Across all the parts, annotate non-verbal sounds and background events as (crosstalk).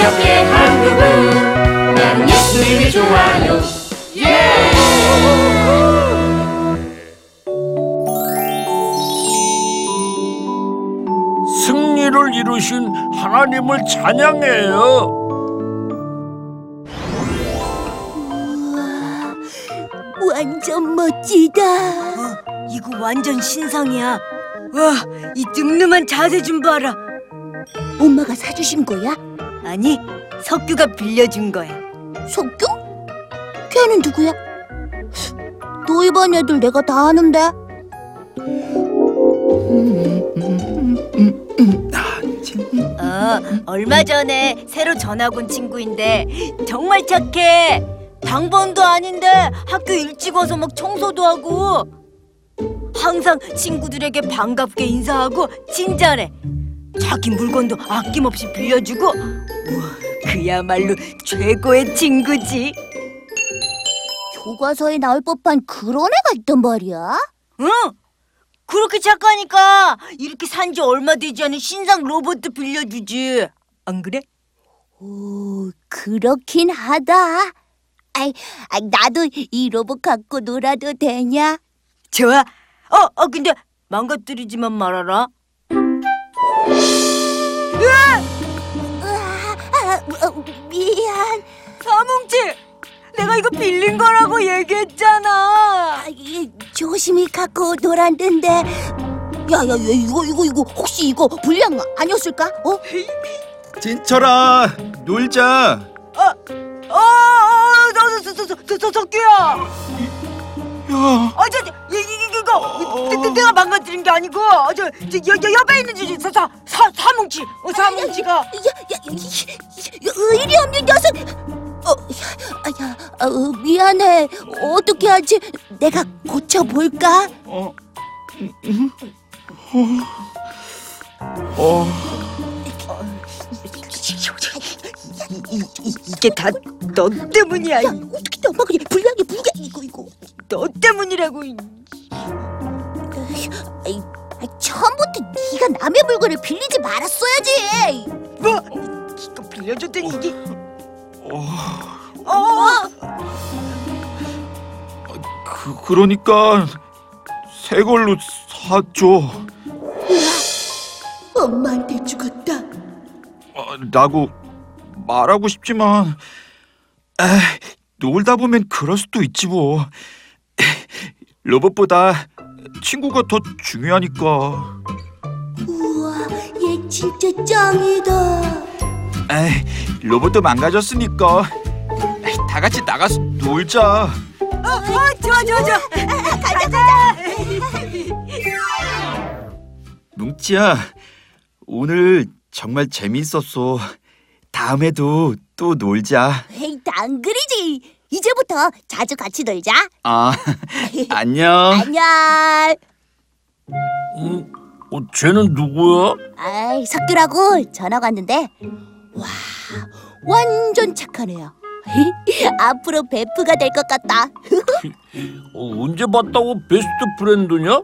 기억해 한국은 나는 예수님이 좋아요 예! 승리를 이루신 하나님을 찬양해요. 완전 멋지다. 이거 완전 신상이야. 와, 이 늠름한 자세 좀 봐라. 엄마가 사주신 거야? 아니, 석규가 빌려준 거야. 석규? 걔는 누구야? 너희 반 애들 내가 다 아는데. 어, 얼마 전에 새로 전학 온 친구인데 정말 착해. 당번도 아닌데 학교 일찍 와서 막 청소도 하고 항상 친구들에게 반갑게 인사하고 친절해. 자기 물건도 아낌없이 빌려주고 우와, 그야말로 최고의 친구지. 교과서에 나올 법한 그런 애가 있단 말이야? 응? 그렇게 착하니까 이렇게 산 지 얼마 되지 않은 신상 로봇도 빌려주지. 안 그래? 오, 그렇긴 하다. 아이, 아이, 나도 이 로봇 갖고 놀아도 되냐? 좋아. 어, 어, 근데 망가뜨리지만 말아라. 으아, 아, 어, 미안. 사뭉치, 내가 이거 빌린 거라고 얘기했잖아. 아, 이, 조심히 갖고 놀았는데. 야, 야, 야, 이거, 이거, 이거, 혹시 이거 불량 아니었을까? 어? 진철아 놀자 어, 어, 어, 저, 저, 저, 저, 저, 저, 석규야. 야 어, 저, 저, 이, 이, 내, 내가 망가뜨린 게 아니고, 어, 저, 저, 여, 여, 옆에 있는 저, 저, 사, 사, 사뭉치, 어, 사뭉치가. 야, 야, 이- 이- 의리 없는 녀석! 어, 야, 야, 어, 미안해. 어떻게 하지? 내가 고쳐볼까? 어, 음, 음, 어, 이, 이, 이, 이게 다 너 때문이야. 야, 어떻게 엄마 그냥 불량이 불량 이거 이거. 너 때문이라고. 이. 아이, 아이, 처음부터 네가 남의 물건을 빌리지 말았어야지. 뭐? 이거 빌려줬더니 이게. 어, 어, 그 그러니까 새 걸로 사줘 엄마한테 죽었다. 어, 라고 말하고 싶지만 에이, 놀다 보면 그럴 수도 있지 뭐 로봇보다 친구가 더 중요하니까 우와, 얘 진짜 짱이다. 에이, 로봇도 망가졌으니까 에이, 다 같이 나가서 놀자 어, 어, 좋아, 좋아, 좋아. 가자, 가자. 뭉치야 오늘 정말 재밌었어 다음에도 또 놀자 에이, 안 그리지. 이제부터 자주 같이 놀자. 아 (laughs) 안녕 안녕. 음, 어, 쟤는 누구야? 아이, 석규라고 전화 왔는데 와, 완전 착한 애야. (laughs) 앞으로 베프가 될 것 같다. (laughs) 어, 언제 봤다고 베스트 프렌드냐?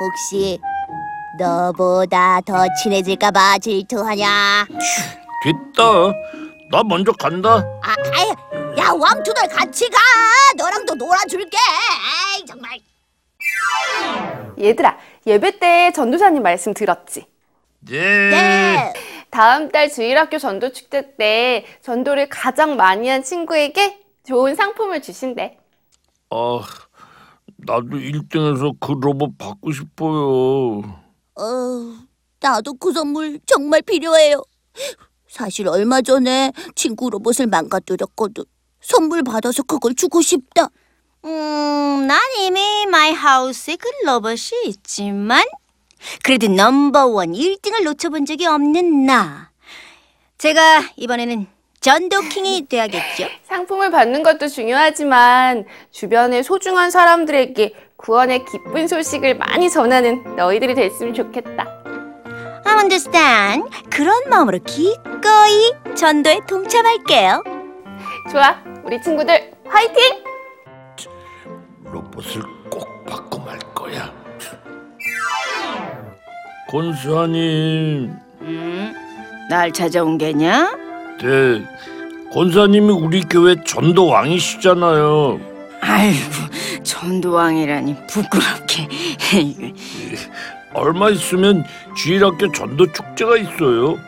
혹시 너보다 더 친해질까 봐 질투하냐? 됐다. 나 먼저 간다. 아, 아이, 야, 왕투들 같이 가. 너랑도 놀아줄게. 에이, 정말. 얘들아, 예배 때 전도사님 말씀 들었지? 네. 네. 다음 달 주일학교 전도 축제 때 전도를 가장 많이 한 친구에게 좋은 상품을 주신대. 아, 나도 1등해서 그 로봇 받고 싶어요. 어, 나도 그 선물 정말 필요해요. 사실 얼마 전에 친구 로봇을 망가뜨렸거든. 선물 받아서 그걸 주고 싶다. 음, 난 이미 my house에 그 로봇이 있지만 그래도 number one 1등을 놓쳐본 적이 없는 나. 제가 이번에는 전도킹이 (laughs) 돼야겠죠? 상품을 받는 것도 중요하지만 주변의 소중한 사람들에게 구원의 기쁜 소식을 많이 전하는 너희들이 됐으면 좋겠다. I understand. 그런 마음으로 기꺼이 전도에 동참할게요. 좋아, 우리 친구들 화이팅! 로봇을 꼭 바꿔 말 거야. 권사님, 음, 날 찾아온 게냐? 네, 권사님이 우리 교회 전도 왕이시잖아요. 아이고 전도왕이라니 부끄럽게. (laughs) 얼마 있으면 주일학교 전도 축제가 있어요.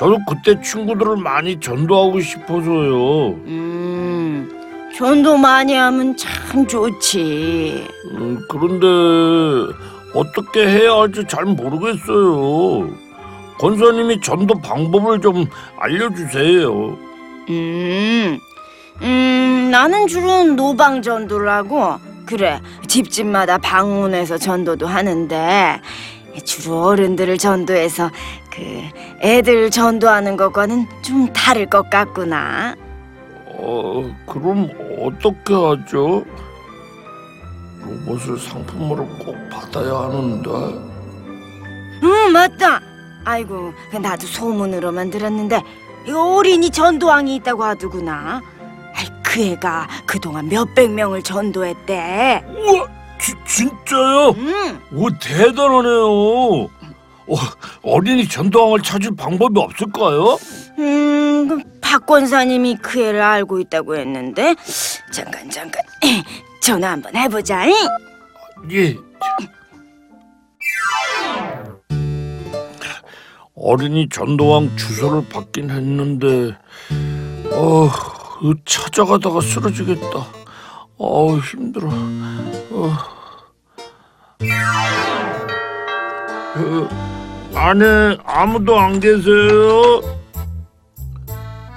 저도 그때 친구들을 많이 전도하고 싶어서요. 음, 전도 많이 하면 참 좋지. 음, 그런데 어떻게 해야 할지 잘 모르겠어요. 권사님이 전도 방법을 좀 알려주세요. 음, 음, 나는 주로 노방 전도를 하고, 그래, 집집마다 방문해서 전도도 하는데, 주로 어른들을 전도해서 그 애들 전도하는 것과는 좀 다를 것 같구나. 어, 그럼 어떻게 하죠? 로봇을 상품으로 꼭 받아야 하는데. 응, 맞다. 아이고, 나도 소문으로만 들었는데, 이 어린이 전도왕이 있다고 하더구나. 아이, 그 애가 그동안 몇백 명을 전도했대. 우와, 지, 진짜요? 응. 오, 대단하네요. 어, 어린이 전도왕을 찾을 방법이 없을까요? 음, 그박 권사님이 그 애를 알고 있다고 했는데 잠깐 잠깐 (clears throat) 전화 한번 해보자. 잉? 예. 어린이 전도왕 주소를 받긴 했는데, 어, 이거 찾아가다가 쓰러지겠다. 어, 힘들어. 어. 어, 안에 아무도 안 계세요?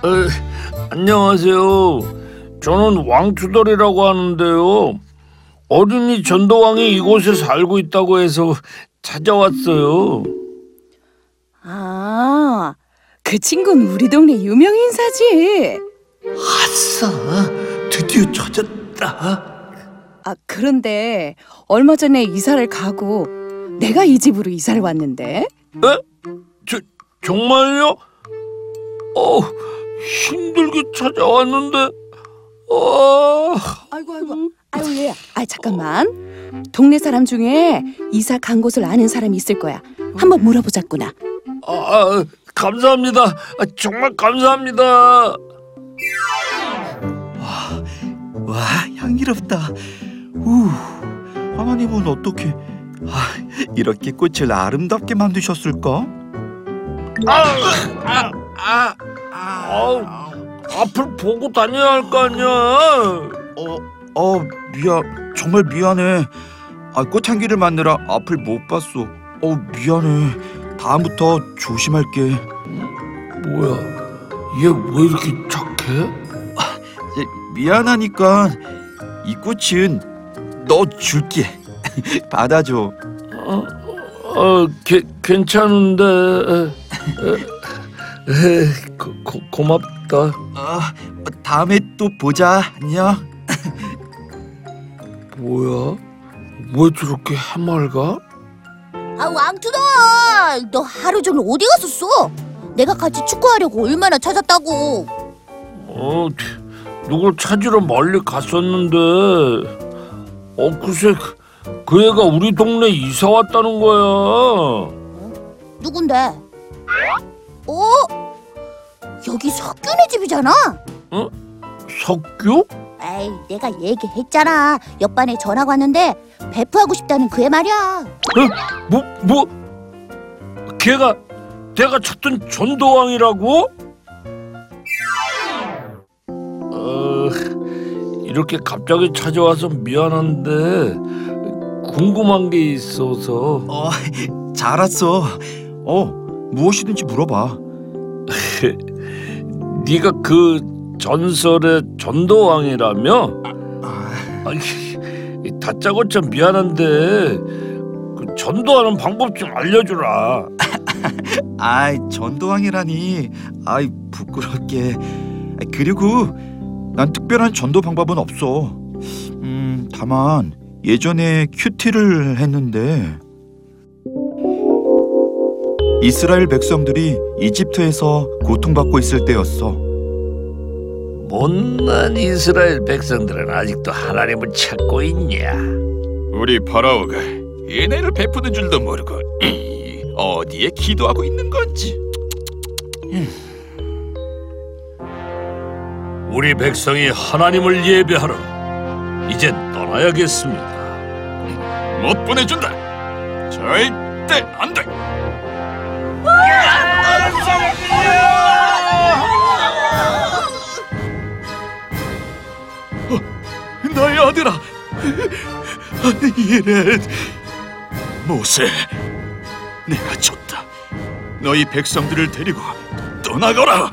어, 안녕하세요. 저는 왕투덜이라고 하는데요. 어린이 전도왕이 이곳에 살고 있다고 해서 찾아왔어요. 아, 그 친구는 우리 동네 유명 인사지. 아싸, 드디어 찾았 다. 아, 그런데 얼마 전에 이사를 가고 내가 이 집으로 이사를 왔는데. 에? 저, 정말요? 어, 힘들게 찾아왔는데, 어, 아이고 아이고. 아유 얘. 아 잠깐만. 동네 사람 중에 이사 간 곳을 아는 사람이 있을 거야. 한번 물어보자꾸나. 아, 감사합니다. 아, 정말 감사합니다. 와 향기롭다. 우 하나님은 어떻게 아, 이렇게 꽃을 아름답게 만드셨을까? 아, 아, 아우, 앞을 보고 다녀야 할 거 아니야. 어, 어 미안 정말 미안해. 아, 꽃향기를 맡느라 앞을 못 봤어. 어 미안해. 다음부터 조심할게. 뭐야, 얘 왜 이렇게 착해? 미안하니까 이 꽃은 너 줄게. (laughs) 받아줘. 어, 어 게, 괜찮은데. 에, 에, 에, 고, 고, 고맙다. 아, 다음에 또 보자. 안녕. 뭐야? 왜 저렇게 해맑아? 아 왕투덜 너 하루 종일 어디 갔었어? 내가 같이 축구하려고 얼마나 찾았다고 어, 누굴 찾으러 멀리 갔었는데, 어, 글쎄, 그, 그 애가 우리 동네 이사 왔다는 거야. 누군데? 어? 여기 석균의 집이잖아 석규? 에이 내가 얘기했잖아 옆반에 전화가 왔는데 배프하고 싶다는 그애 말이야 뭐, 뭐? 걔가 내가 찾던 전도왕이라고? 이렇게 갑자기 찾아와서 미안한데 궁금한 게 있어서 어, 잘 왔어. 어, 무엇이든지 물어봐. (laughs) 네가 그 전설의 전도왕이라며? 아이, 다짜고짜 미안한데 그 전도하는 방법 좀 알려주라. (laughs) 아이, 전도왕이라니. 아이, 부끄럽게. 아이, 그리고 난 특별한 전도 방법은 없어. 음, 다만 예전에 큐티를 했는데 이스라엘 백성들이 이집트에서 고통받고 있을 때였어. 못난 이스라엘 백성들은 아직도 하나님을 찾고 있냐? 우리 파라오가 그, 은혜를 베푸는 줄도 모르고 (clears throat) 어디에 기도하고 있는 건지 우리 백성이 하나님을 예배하러 이젠 떠나야겠습니다. 못 보내준다. 절대 안 돼. 어, 나의 아들아, 이래 모세, 내가 졌다. 너희 백성들을 데리고 떠나거라.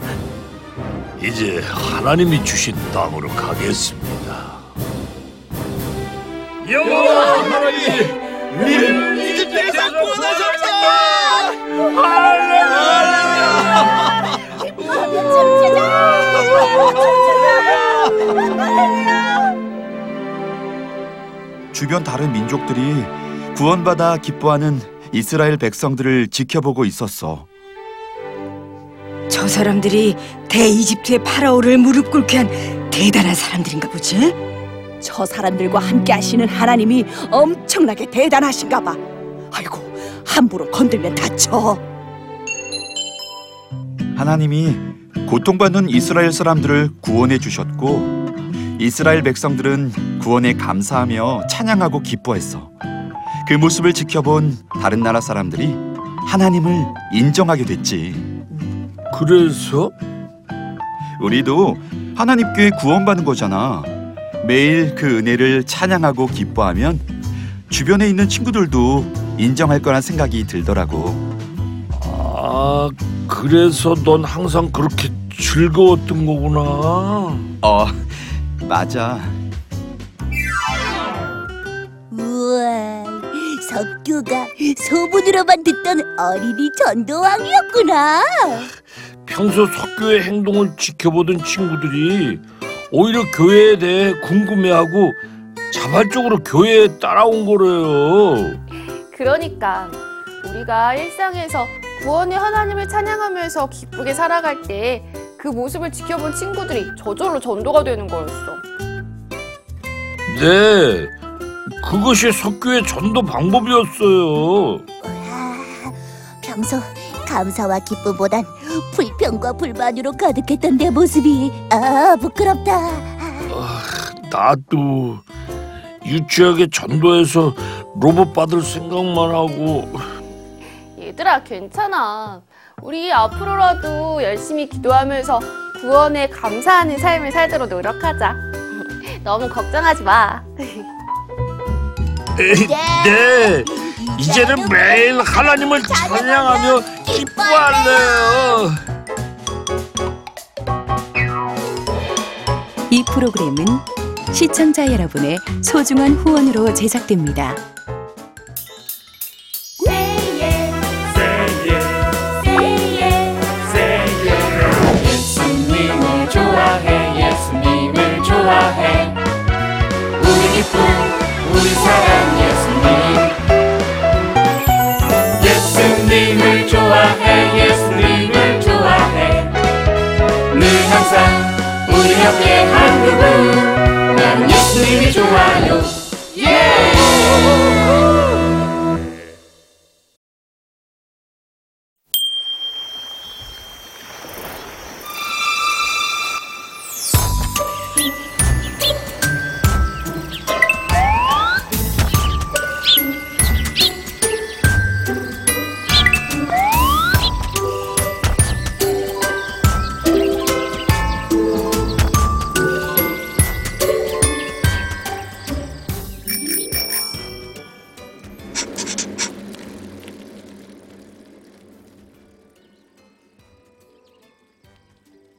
이제 하나님이 주신 땅으로 가겠습니다. 여호와 하나님, 이제 대상 주변 다른 민족들이 구원받아 기뻐하는 이스라엘 백성들을 지켜보고 있었어. 저 사람들이 대이집트의 파라오를 무릎 꿇게 한 대단한 사람들인가 보지? 저 사람들과 함께 하시는 하나님이 엄청나게 대단하신가 봐. 아이고, 함부로 건들면 다쳐. 하나님이 고통받는 이스라엘 사람들을 구원해 주셨고 이스라엘 백성들은 구원에 감사하며 찬양하고 기뻐했어. 그 모습을 지켜본 다른 나라 사람들이 하나님을 인정하게 됐지. 그래서 우리도 하나님께 구원받는 거잖아. 매일 그 은혜를 찬양하고 기뻐하면 주변에 있는 친구들도 인정할 거란 생각이 들더라고. 아 그래서 넌 항상 그렇게 즐거웠던 거구나. 어, 맞아. 석규가 소문으로만 듣던 어린이 전도왕이었구나. 평소 석교의 행동을 지켜보던 친구들이 오히려 교회에 대해 궁금해하고 자발적으로 교회에 따라온 거래요. 그러니까 우리가 일상에서 구원의 하나님을 찬양하면서 기쁘게 살아갈 때 그 모습을 지켜본 친구들이 저절로 전도가 되는 거였어. 네, 그것이 석교의 전도 방법이었어요. 아, 평소 감사와 기쁨보단 불평과 불만으로 가득했던 내 모습이 아 부끄럽다. 나도 유치하게 전도해서 로봇 받을 생각만 하고 얘들아 괜찮아. 우리 앞으로라도 열심히 기도하면서 구원에 감사하는 삶을 살도록 노력하자. (laughs) 너무 걱정하지 마. (laughs) 네, 이제는 매일 하나님을 찬양하며 기뻐할래요. 이 프로그램은 시청자 여러분의 소중한 후원으로 제작됩니다. 우리 옆에 한 그분 나는 예수님이 좋아요. 예